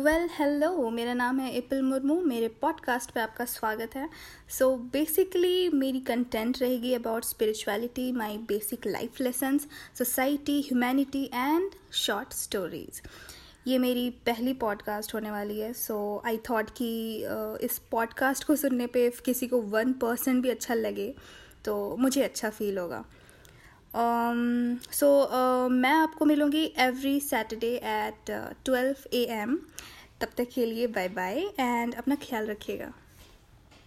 Well hello मेरा नाम है इपिल मुर्मू मेरे पॉडकास्ट पे आपका स्वागत है। सो so, बेसिकली मेरी कंटेंट रहेगी about spirituality my basic life lessons society humanity and short stories ये मेरी पहली पॉडकास्ट होने वाली है। सो आई थॉट कि इस पॉडकास्ट को सुनने पे किसी को वन परसेंट भी अच्छा लगे तो मुझे अच्छा फील होगा। सो um, so, uh, मैं आपको मिलूँगी every Saturday at twelve A M तब तक के लिए बाय बाय एंड अपना ख्याल रखिएगा।